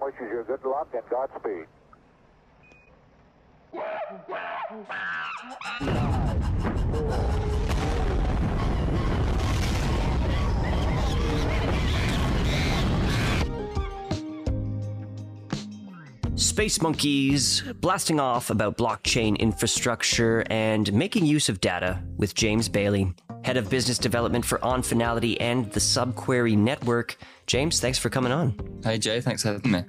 wishes you good luck and Godspeed. Space Monkeys blasting off about blockchain infrastructure and making use of data with James Bayly, head of business development for OnFinality and the Subquery Network. James, thanks for coming on. Hey Jay, thanks for having me.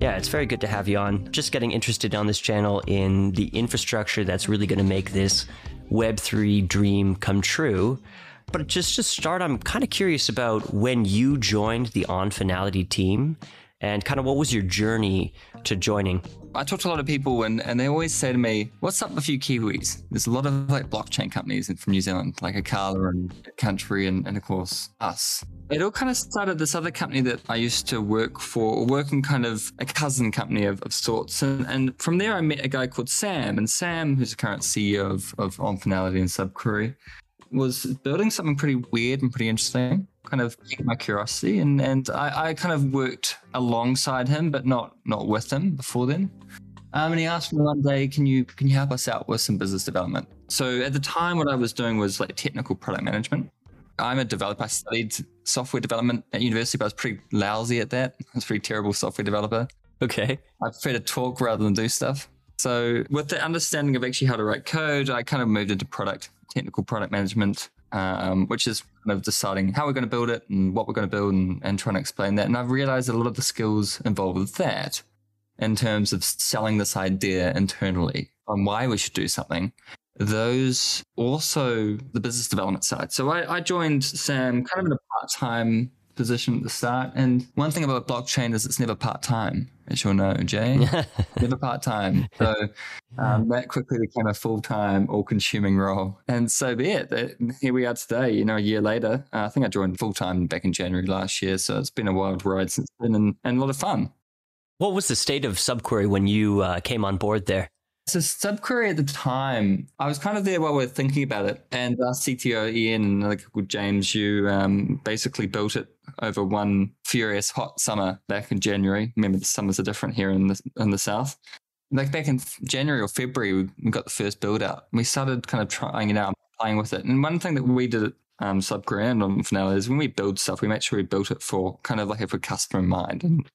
Yeah, it's very good to have you on. Just getting interested on this channel in the infrastructure that's really going to make this Web3 dream come true. But just to start, I'm kind of curious about when you joined the OnFinality team and kind of what was your journey to joining? I talk to a lot of people and, and they always say to me, what's up with few Kiwis? There's a lot of like blockchain companies from New Zealand, like Acala and Country and, and of course us. It all kind of started this other company that I used to work for, working kind of a cousin company of, of sorts. And, and from there, I met a guy called Sam. And Sam, who's the current CEO of, of OnFinality and Subquery, was building something pretty weird and pretty interesting kind of piqued my curiosity, and and I, I kind of worked alongside him, but not not with him before then. Um, and he asked me one day, "Can you can you help us out with some business development?" So at the time, what I was doing was like technical product management. I'm a developer. I studied software development at university, but I was pretty lousy at that. I was a pretty terrible software developer. Okay. I prefer to talk rather than do stuff. So with the understanding of actually how to write code, I kind of moved into product, technical product management, um, which is kind of deciding how we're going to build it and what we're going to build and, and trying to explain that. And I've realized a lot of the skills involved with that in terms of selling this idea internally on why we should do something. Those also the business development side. So I, I joined Sam kind of in a part time position at the start. And one thing about blockchain is it's never part time, as you'll know, Jay. never part time. So um, that quickly became a full time, all consuming role. And so be it. Here we are today, you know, a year later. Uh, I think I joined full time back in January last year. So it's been a wild ride since then and, and a lot of fun. What was the state of Subquery when you uh, came on board there? So Subquery at the time, I was kind of there while we are thinking about it, and our CTO Ian and another called James, you um, basically built it over one furious hot summer back in January. Remember, the summers are different here in the in the south. Like back in January or February, we got the first build out. We started kind of trying it out, playing with it. And one thing that we did at um, Subquery and OnFinality is when we build stuff, we make sure we built it for kind of like a customer in mind. And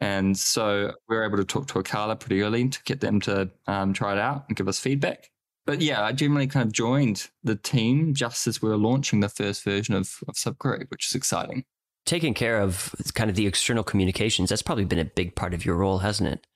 and so we were able to talk to Acala pretty early to get them to um, try it out and give us feedback. But yeah, I generally kind of joined the team just as we were launching the first version of, of Subquery, which is exciting. Taking care of kind of the external communications, that's probably been a big part of your role, hasn't it?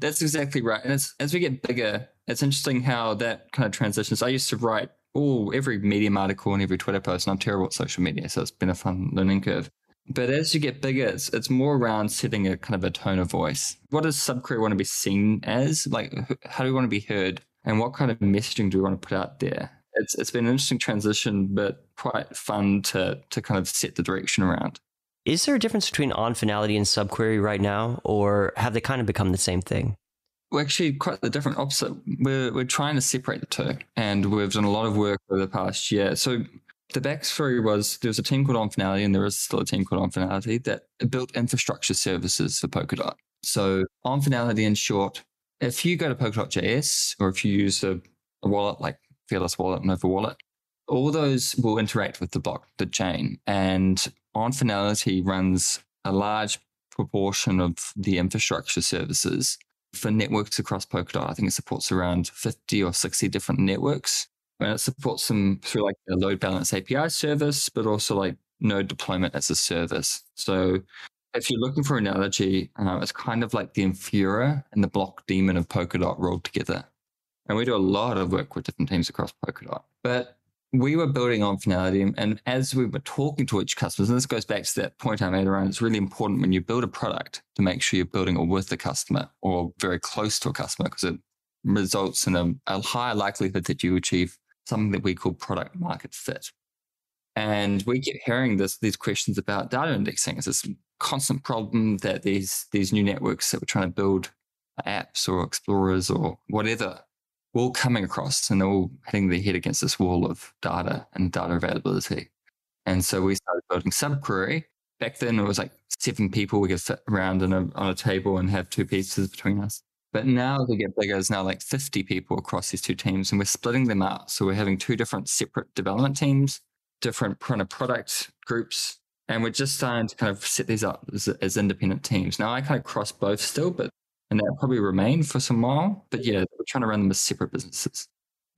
That's exactly right. And as, as we get bigger, it's interesting how that kind of transitions. I used to write all every Medium article and every Twitter post, and I'm terrible at social media, so it's been a fun learning curve. But as you get bigger, it's, it's more around setting a kind of a tone of voice. What does Subquery want to be seen as? Like, how do we want to be heard? And what kind of messaging do we want to put out there? It's, it's been an interesting transition, but quite fun to, to kind of set the direction around. Is there a difference between OnFinality and Subquery right now, or have they kind of become the same thing? Well, actually, quite the different opposite. We're, we're trying to separate the two, and we've done a lot of work over the past year. So the backstory was there was a team called OnFinality, and there is still a team called OnFinality that built infrastructure services for Polkadot. So OnFinality, in short, if you go to Polkadot.js or if you use a, a wallet like Fearless Wallet, Nova Wallet, all those will interact with the block, the chain, and OnFinality runs a large proportion of the infrastructure services for networks across Polkadot. I think it supports around 50 or 60 different networks and it supports them through like a load balance API service, but also like node deployment as a service. So if you're looking for an analogy, uh, it's kind of like the Infura and the Blockdaemon of Polkadot rolled together. And we do a lot of work with different teams across Polkadot. But we were building OnFinality, and as we were talking to each customer, and this goes back to that point I made around it's really important when you build a product to make sure you're building it with the customer or very close to a customer because it results in a, a higher likelihood that you achieve something that we call product market fit. And we keep hearing this, these questions about data indexing. It's this constant problem that these, these new networks that we're trying to build uh, apps or explorers or whatever, all coming across and they're all hitting their head against this wall of data and data availability. And so we started building Subquery back then it was like seven people we could sit around a, on a table and have two pieces between us. But now they get bigger, it's now like 50 people across these two teams, and we're splitting them out. So we're having two different separate development teams, different of product groups, and we're just starting to kind of set these up as, as independent teams. Now I kind of cross both still, but and they'll probably remain for some while. But yeah, we're trying to run them as separate businesses.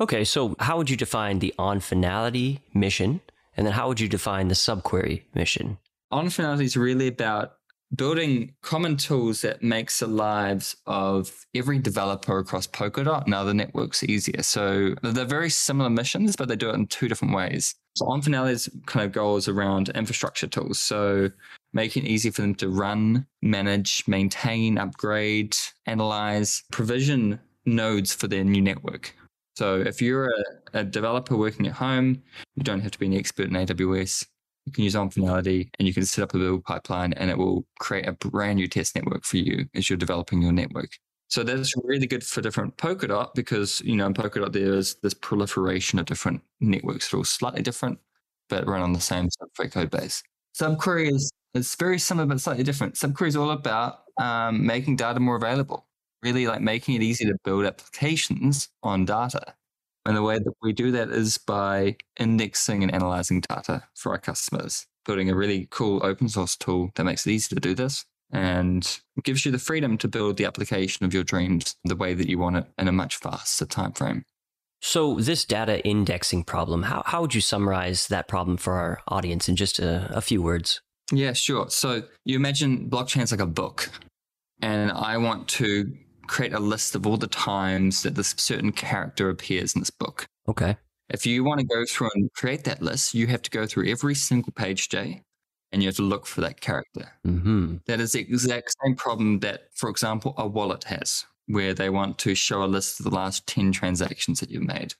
Okay, so how would you define the OnFinality mission? And then how would you define the subquery mission? OnFinality is really about building common tools that makes the lives of every developer across Polkadot and other networks easier. So they're very similar missions, but they do it in two different ways. So OnFinality's kind of goals around infrastructure tools. So making it easy for them to run, manage, maintain, upgrade, analyze, provision nodes for their new network. So if you're a, a, developer working at home, you don't have to be an expert in AWS. You can use OnFinality and you can set up a build pipeline and it will create a brand new test network for you as you're developing your network. So that's really good for different Polkadot because, you know, in Polkadot, there's this proliferation of different networks that are all slightly different, but run on the same subquery code base. Subquery is it's very similar, but slightly different. Subquery is all about um, making data more available really like making it easy to build applications on data. And the way that we do that is by indexing and analyzing data for our customers, building a really cool open source tool that makes it easy to do this and gives you the freedom to build the application of your dreams the way that you want it in a much faster time frame. So, this data indexing problem, how, how would you summarize that problem for our audience in just a, a few words? Yeah, sure. So, you imagine blockchain's like a book, and I want to create a list of all the times that this certain character appears in this book. Okay. If you want to go through and create that list, you have to go through every single page, Jay, and you have to look for that character. Mm-hmm. That is the exact same problem that, for example, a wallet has, where they want to show a list of the last 10 transactions that you've made.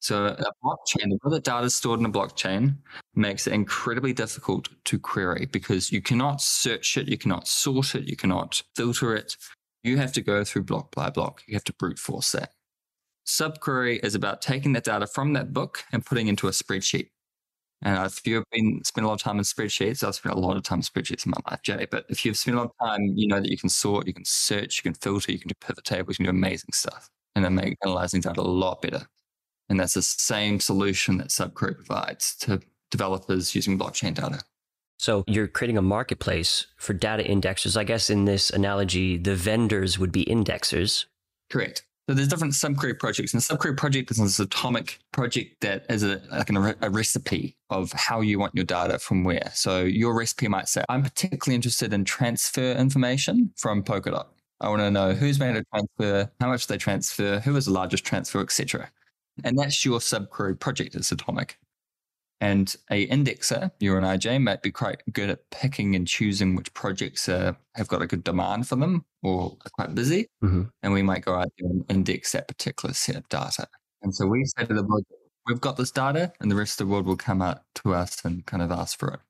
So a blockchain, the way data is stored in a blockchain makes it incredibly difficult to query because you cannot search it, you cannot sort it, you cannot filter it. You have to go through block by block. You have to brute force that. Subquery is about taking that data from that book and putting into a spreadsheet. And if you've been spent a lot of time in spreadsheets, I've spent a lot of time in spreadsheets in my life, Jay. But if you've spent a lot of time, you know that you can sort, you can search, you can filter, you can do pivot tables, you can do amazing stuff, and then make analyzing data a lot better. And that's the same solution that Subquery provides to developers using blockchain data. So you're creating a marketplace for data indexers. I guess in this analogy, the vendors would be indexers. Correct. So there's different subquery projects, and the subquery project is this atomic project that is a like an, a recipe of how you want your data from where. So your recipe might say, "I'm particularly interested in transfer information from Polkadot. I want to know who's made a transfer, how much they transfer, who the largest transfer, etc." And that's your subquery project. It's atomic. And a indexer, you and IJ, might be quite good at picking and choosing which projects uh, have got a good demand for them or are quite busy. Mm-hmm. And we might go out and index that particular set of data. And so we say to the world, we've got this data, and the rest of the world will come out to us and kind of ask for it.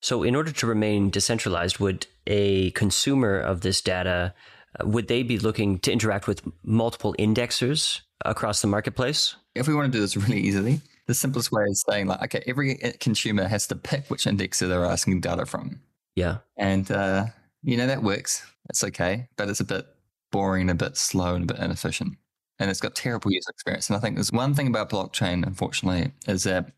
So, in order to remain decentralized, would a consumer of this data uh, would they be looking to interact with multiple indexers across the marketplace? If we want to do this really easily, the simplest way is saying like, okay, every consumer has to pick which indexer they're asking data from. Yeah. And, uh, you know, that works. It's okay, but it's a bit boring, a bit slow and a bit inefficient. And it's got terrible user experience. And I think there's one thing about blockchain, unfortunately, is that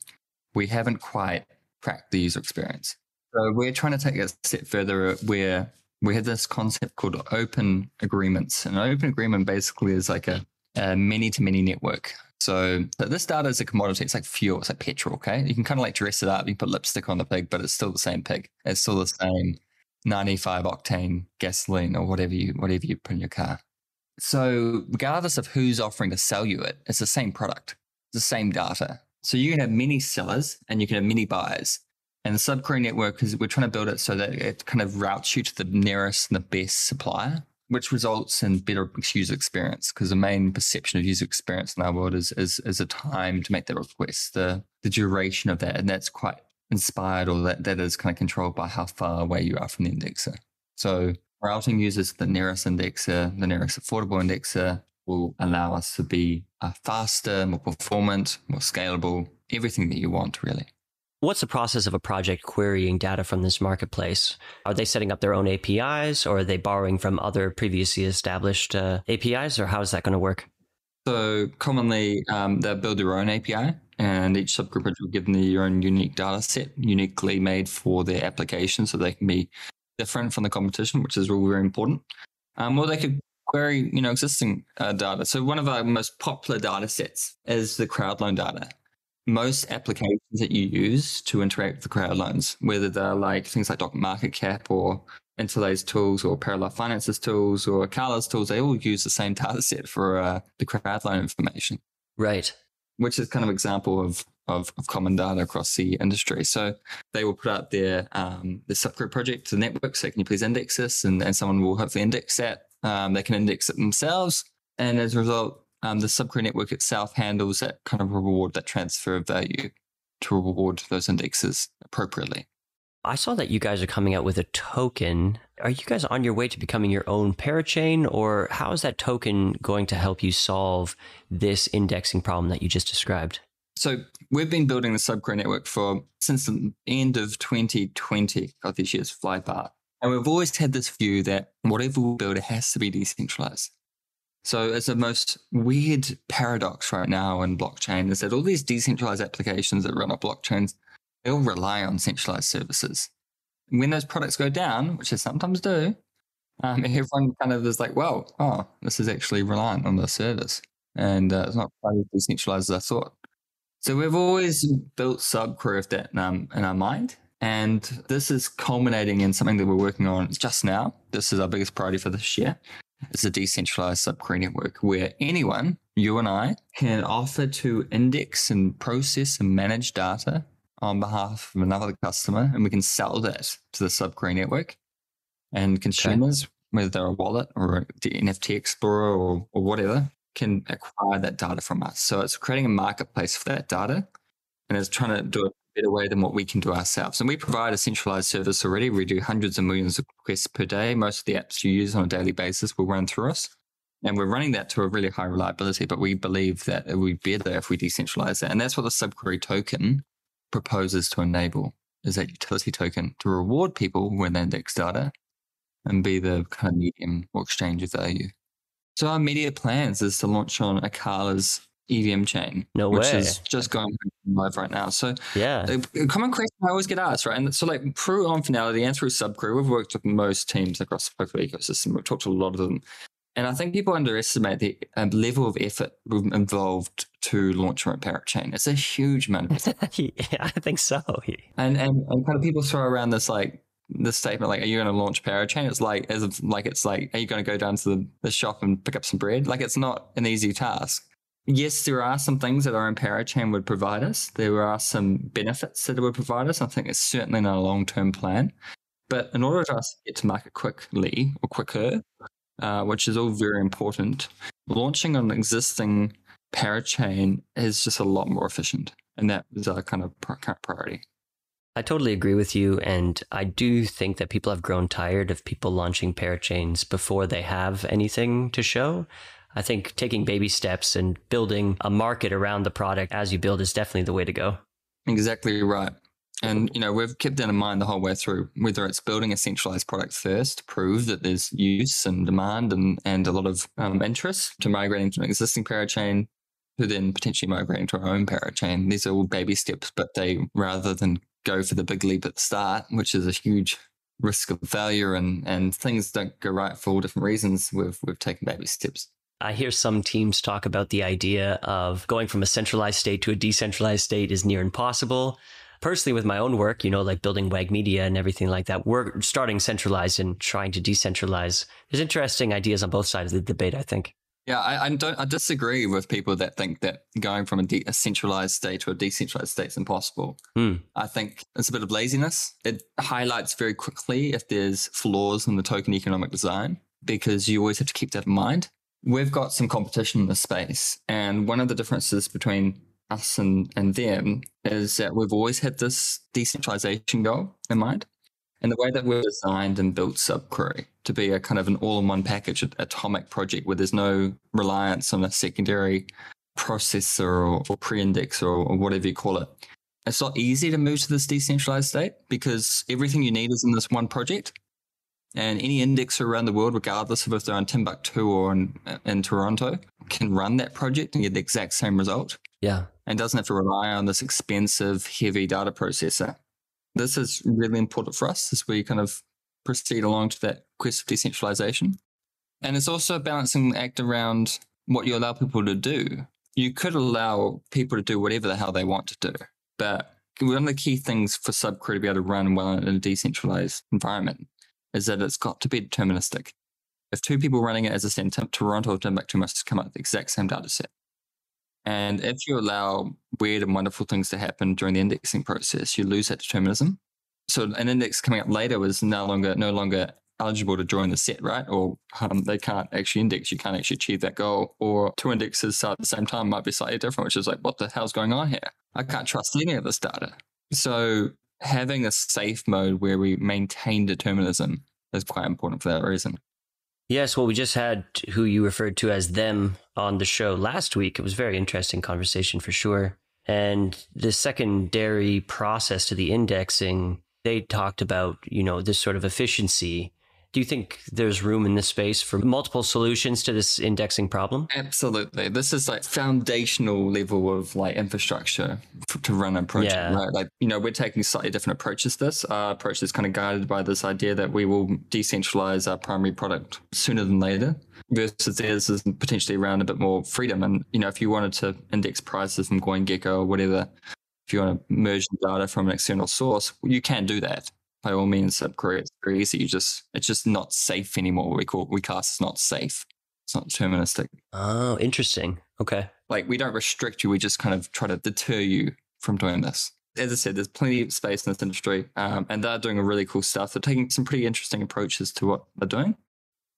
we haven't quite cracked the user experience. So we're trying to take it a step further uh, where we have this concept called open agreements. And an open agreement basically is like a, a many to many network. So this data is a commodity. It's like fuel. It's like petrol. Okay, you can kind of like dress it up. You can put lipstick on the pig, but it's still the same pig. It's still the same 95 octane gasoline or whatever you whatever you put in your car. So regardless of who's offering to sell you it, it's the same product. The same data. So you can have many sellers and you can have many buyers. And the subquery network is we're trying to build it so that it kind of routes you to the nearest and the best supplier which results in better user experience because the main perception of user experience in our world is is, is a time to make that request, the the duration of that, and that's quite inspired or that, that is kind of controlled by how far away you are from the indexer. So routing users the nearest indexer, the nearest affordable indexer will allow us to be faster, more performant, more scalable, everything that you want really. What's the process of a project querying data from this marketplace? Are they setting up their own APIs or are they borrowing from other previously established uh, APIs or how is that going to work? So commonly um, they'll build their own API and each SubQuery will give them their own unique data set, uniquely made for their application so they can be different from the competition, which is really very important. Um, or they could query, you know, existing uh, data. So one of our most popular data sets is the crowd loan data most applications that you use to interact with the crowd loans, whether they're like things like DotMarketCap or Interlay's tools or Parallel Finance's tools or Acala's tools, they all use the same data set for uh, the crowd loan information. Right. Which is kind of example of, of, of, common data across the industry. So they will put out their um, the SubQuery project to the network. So can you please index this? And, and someone will hopefully index that. Um, they can index it themselves. And as a result, um, the subquery network itself handles that kind of reward, that transfer of value to reward those indexes appropriately. I saw that you guys are coming out with a token. Are you guys on your way to becoming your own parachain, or how is that token going to help you solve this indexing problem that you just described? So we've been building the subquery network for since the end of 2020. God, these years fly. And we've always had this view that whatever we build, it has to be decentralized. So it's the most weird paradox right now in blockchain is that all these decentralized applications that run on blockchains, they all rely on centralized services. When those products go down, which they sometimes do, um, everyone kind of is like, well, oh, this is actually reliant on the service. And uh, it's not quite as decentralized as I thought. So we've always built subquery of that um, in our mind. And this is culminating in something that we're working on just now. This is our biggest priority for this year. It's a decentralized subquery network where anyone, you and I, can offer to index and process and manage data on behalf of another customer, and we can sell that to the subquery network. And consumers, okay. whether they're a wallet or the NFT Explorer or, or whatever, can acquire that data from us. So it's creating a marketplace for that data, and it's trying to do it a better way than what we can do ourselves. And we provide a centralized service already. We do hundreds of millions of requests per day. Most of the apps you use on a daily basis will run through us. And we're running that to a really high reliability, but we believe that it would be better if we decentralize that. And that's what the subquery token proposes to enable is that utility token to reward people when they index data and be the kind of medium or exchange of value. So our immediate plans is to launch on Acala's EVM chain, no which is just going live right now. So yeah, a common question I always get asked, right? And so like through OnFinality and through subquery, we've worked with most teams across the Poker ecosystem. We've talked to a lot of them. And I think people underestimate the um, level of effort involved to launch a parachain. It's a huge amount. yeah, I think so. And, and and kind of people throw around this like this statement like, "Are you going to launch parachain?" It's like as if, like it's like, "Are you going to go down to the, the shop and pick up some bread?" Like it's not an easy task yes, there are some things that our own parachain would provide us. There are some benefits that it would provide us. I think it's certainly not a long term plan. But in order for us to get to market quickly or quicker, uh, which is all very important, launching an existing parachain is just a lot more efficient. And that is our kind of priority. I totally agree with you. And I do think that people have grown tired of people launching parachains before they have anything to show. I think taking baby steps and building a market around the product as you build is definitely the way to go. Exactly right. And you know we've kept that in mind the whole way through. Whether it's building a centralized product first to prove that there's use and demand and and a lot of um, interest, to migrating to an existing parachain, to then potentially migrating to our own parachain. These are all baby steps, but they rather than go for the big leap at the start, which is a huge risk of failure and and things don't go right for all different reasons. We've we've taken baby steps. I hear some teams talk about the idea of going from a centralized state to a decentralized state is near impossible. Personally, with my own work, you know, like building WAG Media and everything like that, we're starting centralized and trying to decentralize. There's interesting ideas on both sides of the debate, I think. Yeah, I, I don't. I disagree with people that think that going from a, de- a centralized state to a decentralized state is impossible. Hmm. I think it's a bit of laziness. It highlights very quickly if there's flaws in the token economic design because you always have to keep that in mind we've got some competition in the space. And one of the differences between us and, and them is that we've always had this decentralization goal in mind. And the way that we've designed and built Subquery to be a kind of an all in one package, atomic project where there's no reliance on a secondary processor or, or pre index or, or whatever you call it, it's not easy to move to this decentralized state because everything you need is in this one project. And any indexer around the world, regardless of if they're in Timbuktu or in, in Toronto, can run that project and get the exact same result. Yeah. And doesn't have to rely on this expensive, heavy data processor. This is really important for us as we kind of proceed along to that quest of decentralization. And it's also a balancing act around what you allow people to do. You could allow people to do whatever the hell they want to do. But one of the key things for SubQuery to be able to run well in a decentralized environment is that it's got to be deterministic. If two people running it as a center, Toronto or Timbuktu must come up with the exact same data set. And if you allow weird and wonderful things to happen during the indexing process, you lose that determinism. So an index coming up later was no longer no longer eligible to join the set, right? Or um, they can't actually index. You can't actually achieve that goal. Or two indexes start at the same time might be slightly different, which is like, what the hell's going on here? I can't trust any of this data. So having a safe mode where we maintain determinism is quite important for that reason. Yes, well, we just had who you referred to as them on the show last week. It was very interesting conversation for sure. And the secondary process to the indexing, they talked about, you know, this sort of efficiency do you think there's room in this space for multiple solutions to this indexing problem? Absolutely. This is like foundational level of like infrastructure for, to run a project. Yeah. Right? Like, you know, we're taking slightly different approaches to this. Our approach is kind of guided by this idea that we will decentralize our primary product sooner than later versus theirs is potentially around a bit more freedom. And, you know, if you wanted to index prices from CoinGecko or whatever, if you want to merge the data from an external source, you can do that by all means upgrade. It's very easy. You just it's just not safe anymore. We call we cast it's not safe. It's not deterministic. Oh, interesting. Okay. Like we don't restrict you. We just kind of try to deter you from doing this. As I said, there's plenty of space in this industry, um, and they're doing really cool stuff. They're taking some pretty interesting approaches to what they're doing.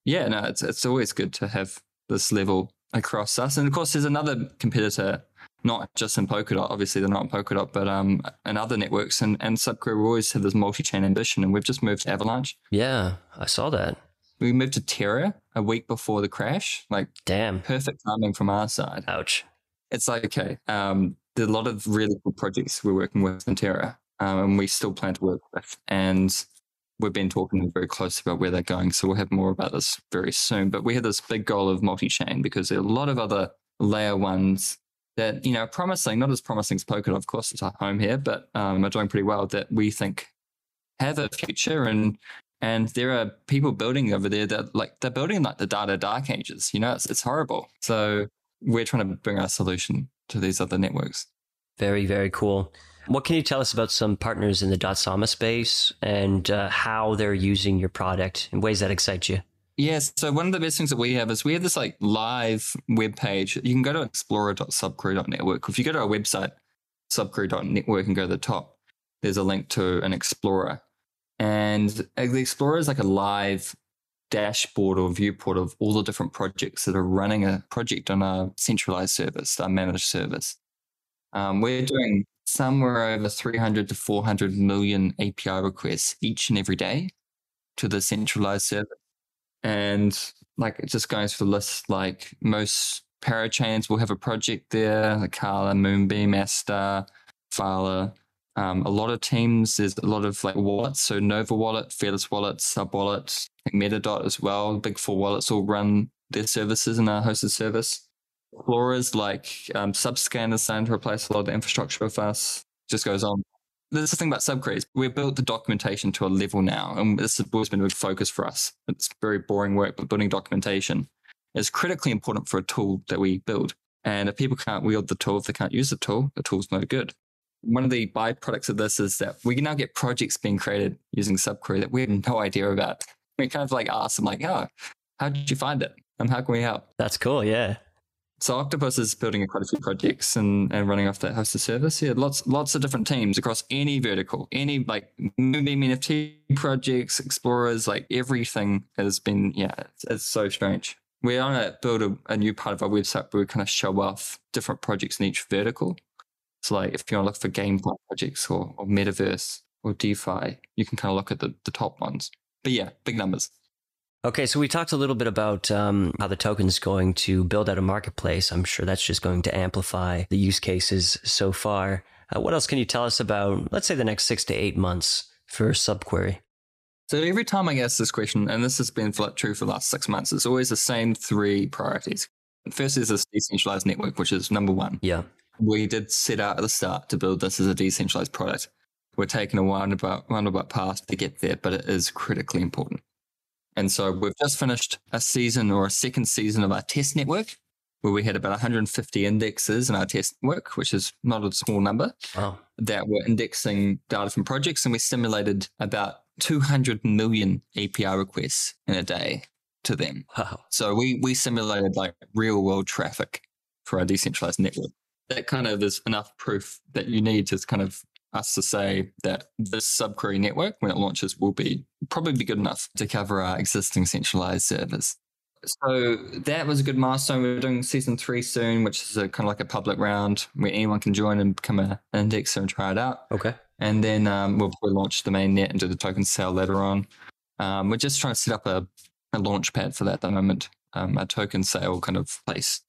Yeah, no, it's it's always good to have this level across us. And of course, there's another competitor not just in Polkadot. Obviously, they're not in Polkadot, but um, in other networks. And and SubQuery always have this multi-chain ambition, and we've just moved to Avalanche. Yeah, I saw that. We moved to Terra a week before the crash. Like, damn, perfect timing from our side. Ouch. It's like okay. Um, there's a lot of really cool projects we're working with in Terra, um, and we still plan to work with. And we've been talking very close about where they're going. So we'll have more about this very soon. But we have this big goal of multi-chain because there are a lot of other layer ones that you know promising, not as promising as Polkadot, of course, it's our home here, but um, are doing pretty well. That we think have a future, and and there are people building over there that like they're building like the data dark ages. You know, it's it's horrible. So we're trying to bring our solution to these other networks. Very very cool. What can you tell us about some partners in the Dotsama space and uh, how they're using your product in ways that excite you? Yes. So one of the best things that we have is we have this like live web page. You can go to explorer.subquery.network. If you go to our website, subquery.network and go to the top, there's a link to an explorer. And the explorer is like a live dashboard or viewport of all the different projects that are running a project on our centralized service, our managed service. Um, we're doing somewhere over 300 to 400 million API requests each and every day to the centralized service and like it just goes through the list, like most parachains will have a project there, like Acala, Moonbeam, Astar, Phala. Um, a lot of teams, there's a lot of like wallets. So Nova Wallet, Fearless Wallet, Sub Wallet, like Metadot as well. Big four wallets all run their services in our hosted service. Floras like um, Subscan is starting to replace a lot of the infrastructure with us. Just goes on there's the thing about SubQuery's. We've built the documentation to a level now, and this has always been a big focus for us. It's very boring work, but building documentation is critically important for a tool that we build. And if people can't wield the tool, if they can't use the tool, the tool's no good. One of the byproducts of this is that we can now get projects being created using SubQuery that we have no idea about. We kind of like ask them, like, oh, how did you find it? And how can we help? That's cool. Yeah. So Octopus is building quite a few projects and, and running off that hosted service. Yeah, lots lots of different teams across any vertical, any like moving NFT projects, explorers, like everything has been yeah, it's, it's so strange. We're on to build a, a, new part of our website where we kind of show off different projects in each vertical. So like if you want to look for game projects or, or metaverse or DeFi, you can kind of look at the, the top ones. But yeah, big numbers. Okay, so we talked a little bit about um, how the token is going to build out a marketplace. I'm sure that's just going to amplify the use cases so far. Uh, what else can you tell us about, let's say, the next six to eight months for subquery? So every time I ask this question, and this has been true for the last six months, it's always the same three priorities. First is this decentralized network, which is number one. Yeah. We did set out at the start to build this as a decentralized product. We're taking a roundabout, roundabout path to get there, but it is critically important. And so we've just finished a season or a second season of our test network, where we had about 150 indexes in our test network, which is not a small number, wow. that were indexing data from projects. And we simulated about 200 million API requests in a day to them. Wow. So we, we simulated like real world traffic for our decentralized network. That kind of is enough proof that you need to kind of us to say that this subquery network, when it launches, will be probably be good enough to cover our existing centralized servers. So that was a good milestone. We're doing season three soon, which is a kind of like a public round where anyone can join and become an indexer and try it out. Okay. And then um, we'll probably launch the main net and do the token sale later on. Um, we're just trying to set up a, a launch pad for that at the moment, um, a token sale kind of place.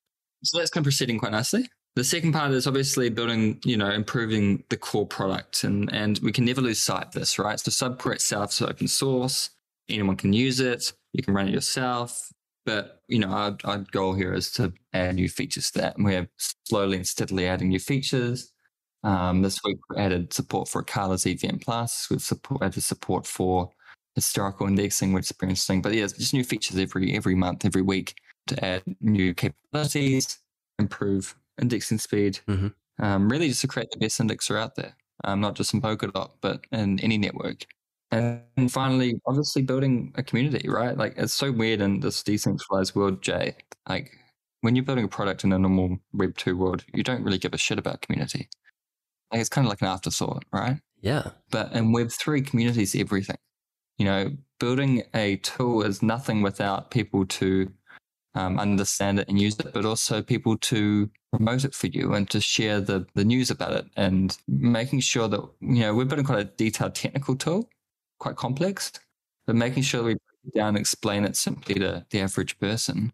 So that's kind of proceeding quite nicely. The second part is obviously building, you know, improving the core product, and and we can never lose sight of this, right? So SubQuery itself is open source. Anyone can use it. You can run it yourself. But you know, our, our goal here is to add new features to that, and we're slowly and steadily adding new features. Um, this week we added support for Acala's EVM Plus. We've support, added support for historical indexing, which is pretty interesting. But yeah, just new features every every month, every week to add new capabilities, improve indexing speed. Mm-hmm. Um, really, just to create the best indexer out there, um, not just in Polkadot, but in any network. And finally, obviously building a community, right? Like it's so weird in this decentralized world, Jay. Like when you're building a product in a normal Web two world, you don't really give a shit about community. Like it's kind of like an afterthought, right? Yeah. But in Web three, community is everything. You know, building a tool is nothing without people to um, understand it and use it, but also people to promote it for you and to share the the news about it and making sure that you know we're building quite a detailed technical tool quite complex, but making sure we break it down and explain it simply to the average person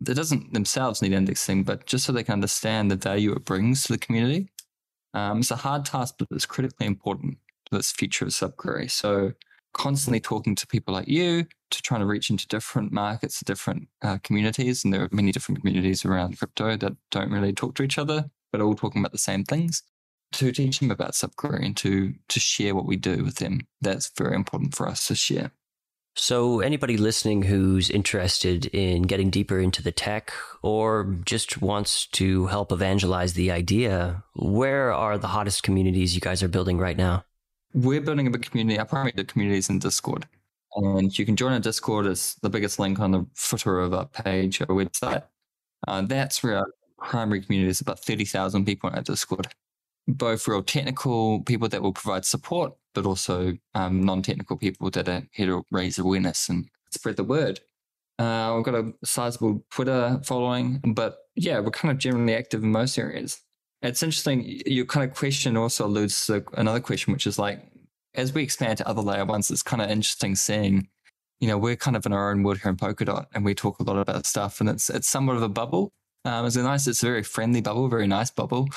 that doesn't themselves need indexing, but just so they can understand the value it brings to the community. Um, it's a hard task, but it's critically important to this future of subquery. So constantly talking to people like you to try to reach into different markets, different uh, communities, and there are many different communities around crypto that don't really talk to each other, but all talking about the same things to teach them about subquery and to to share what we do with them. That's very important for us to share. So, anybody listening who's interested in getting deeper into the tech or just wants to help evangelize the idea, where are the hottest communities you guys are building right now? We're building a big community. Our primary community is in Discord. And you can join our Discord. It's the biggest link on the footer of our page, our website. Uh, that's where our primary community is about 30,000 people on our Discord both real technical people that will provide support, but also um, non-technical people that are here to raise awareness and spread the word. Uh, we've got a sizable Twitter following, but yeah, we're kind of generally active in most areas. It's interesting. Your kind of question also alludes to another question, which is like, as we expand to other layer ones, it's kind of interesting seeing, you know, we're kind of in our own world here in Polkadot, and we talk a lot about stuff, and it's it's somewhat of a bubble. Um, it's a nice, it's a very friendly bubble, very nice bubble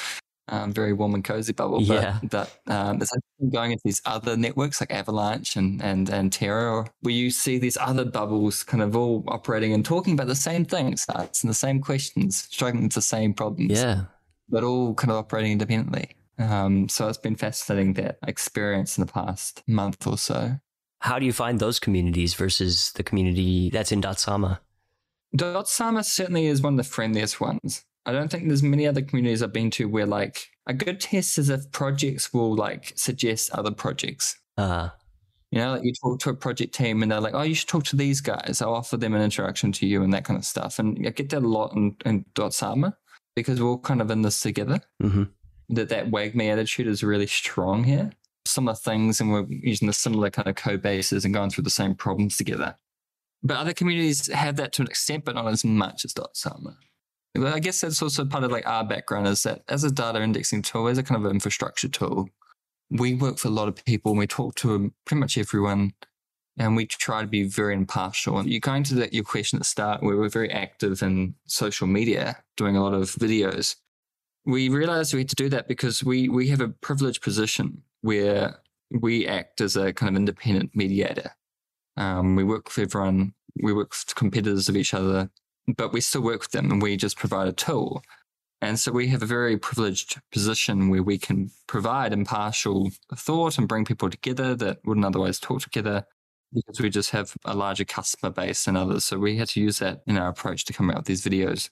um, very warm and cozy bubble. But yeah. that um, it's going into these other networks like Avalanche and and and Terra, where you see these other bubbles kind of all operating and talking about the same things, asking the same questions, struggling with the same problems. Yeah, but all kind of operating independently. Um, so it's been fascinating that experience in the past month or so. How do you find those communities versus the community that's in Dotsama? Dotsama certainly is one of the friendliest ones. I don't think there's many other communities I've been to where like a good test is if projects will like suggest other projects. Uh you know, like you talk to a project team and they're like, oh, you should talk to these guys. I'll offer them an introduction to you and that kind of stuff. And I get that a lot in, in Dotsama because we're all kind of in this together. Mm-hmm. That that WAGMI attitude is really strong here. Similar things and we're using the similar kind of code bases and going through the same problems together. But other communities have that to an extent, but not as much as Dotsama. But I guess that's also part of like our background is that as a data indexing tool, as a kind of infrastructure tool, we work for a lot of people and we talk to pretty much everyone and we try to be very impartial. And you're going to that, your question at the start where we're very active in social media, doing a lot of videos. we realized we had to do that because we we have a privileged position where we act as a kind of independent mediator. Um, we work with everyone, we work with competitors of each other, but we still work with them and we just provide a tool. And so we have a very privileged position where we can provide impartial thought and bring people together that wouldn't otherwise talk together because we just have a larger customer base than others. So we had to use that in our approach to come out with these videos.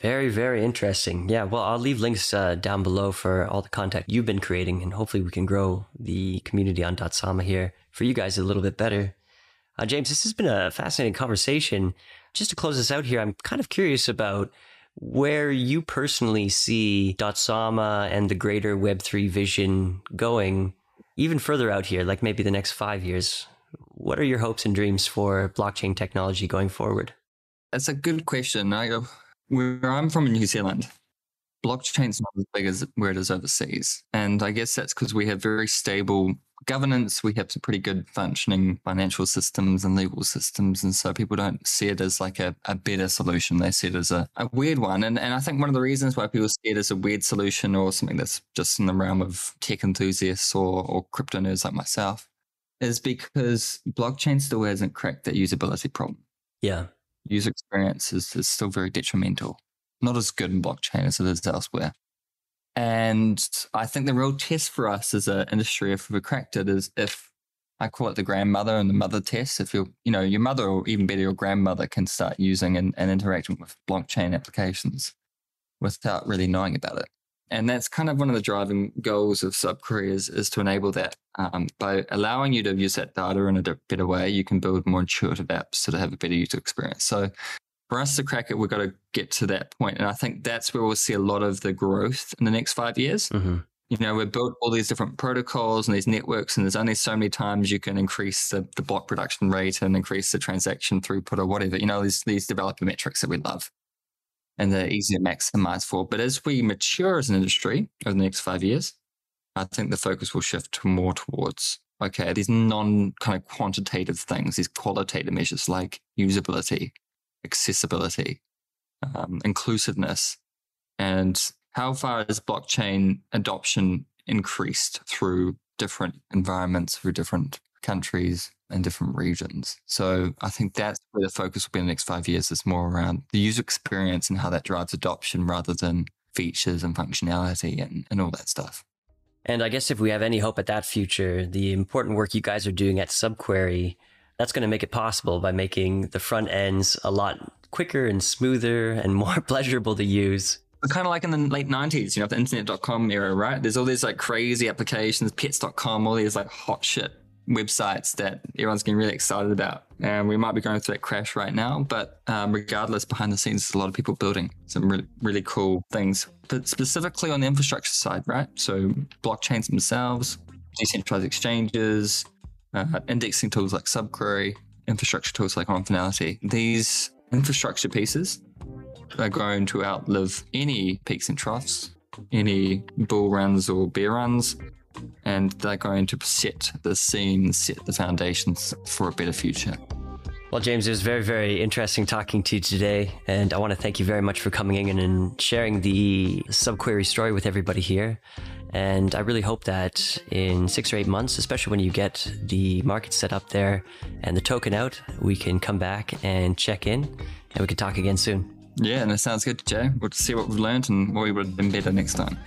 Very, very interesting. Yeah, well, I'll leave links uh, down below for all the content you've been creating, and hopefully we can grow the community on Dotsama here for you guys a little bit better. Uh, James, this has been a fascinating conversation. Just to close this out here, I'm kind of curious about where you personally see Dotsama and the greater Web3 vision going even further out here, like maybe the next five years. What are your hopes and dreams for blockchain technology going forward? That's a good question. I go, where I'm from in New Zealand, blockchain's not as big as where it is overseas. And I guess that's because we have very stable governance. We have some pretty good functioning financial systems and legal systems. And so people don't see it as like a, a better solution. They see it as a, a weird one. And, and I think one of the reasons why people see it as a weird solution or something that's just in the realm of tech enthusiasts or, or crypto nerds like myself is because blockchain still hasn't cracked that usability problem. Yeah user experience is, is still very detrimental. Not as good in blockchain as it is elsewhere. And I think the real test for us as an industry, if we've cracked it, is if I call it the grandmother and the mother test. If you you know, your mother or even better, your grandmother can start using and, and interacting with blockchain applications without really knowing about it and that's kind of one of the driving goals of Subquery is, is to enable that. Um, by allowing you to use that data in a better way, you can build more intuitive apps to have a better user experience. So for us to crack it, we've got to get to that point. And I think that's where we'll see a lot of the growth in the next five years. Mm-hmm. You know, we've built all these different protocols and these networks, and there's only so many times you can increase the, the block production rate and increase the transaction throughput or whatever. You know, these, these developer metrics that we love and they're easy to maximize for. But as we mature as an industry over the next five years, I think the focus will shift more towards okay, these non kind of quantitative things, these qualitative measures like usability, accessibility, um, inclusiveness, and how far has blockchain adoption increased through different environments, through different countries, and different regions. So I think that's where the focus will be in the next five years is more around the user experience and how that drives adoption rather than features and functionality and, and all that stuff. And I guess if we have any hope at that future, the important work you guys are doing at Subquery, that's going to make it possible by making the front ends a lot quicker and smoother and more pleasurable to use. Kind of like in the late 90s, you know, the internet.com era, right? There's all these like crazy applications, pets.com, all these like hot shit websites that everyone's getting really excited about. And we might be going through that crash right now, but um, regardless, behind the scenes, there's a lot of people building some really, really cool things, but specifically on the infrastructure side, right? So blockchains themselves, decentralized exchanges, uh, indexing tools like Subquery, infrastructure tools like OnFinality. These infrastructure pieces are going to outlive any peaks and troughs, any bull runs or bear runs, and they're going to set the scene, set the foundations for a better future. Well, James, it was very, very interesting talking to you today. And I want to thank you very much for coming in and sharing the subquery story with everybody here. And I really hope that in six or eight months, especially when you get the market set up there and the token out, we can come back and check in and we can talk again soon. Yeah, and it sounds good, Jay. We'll see what we've learned and what we would do better next time.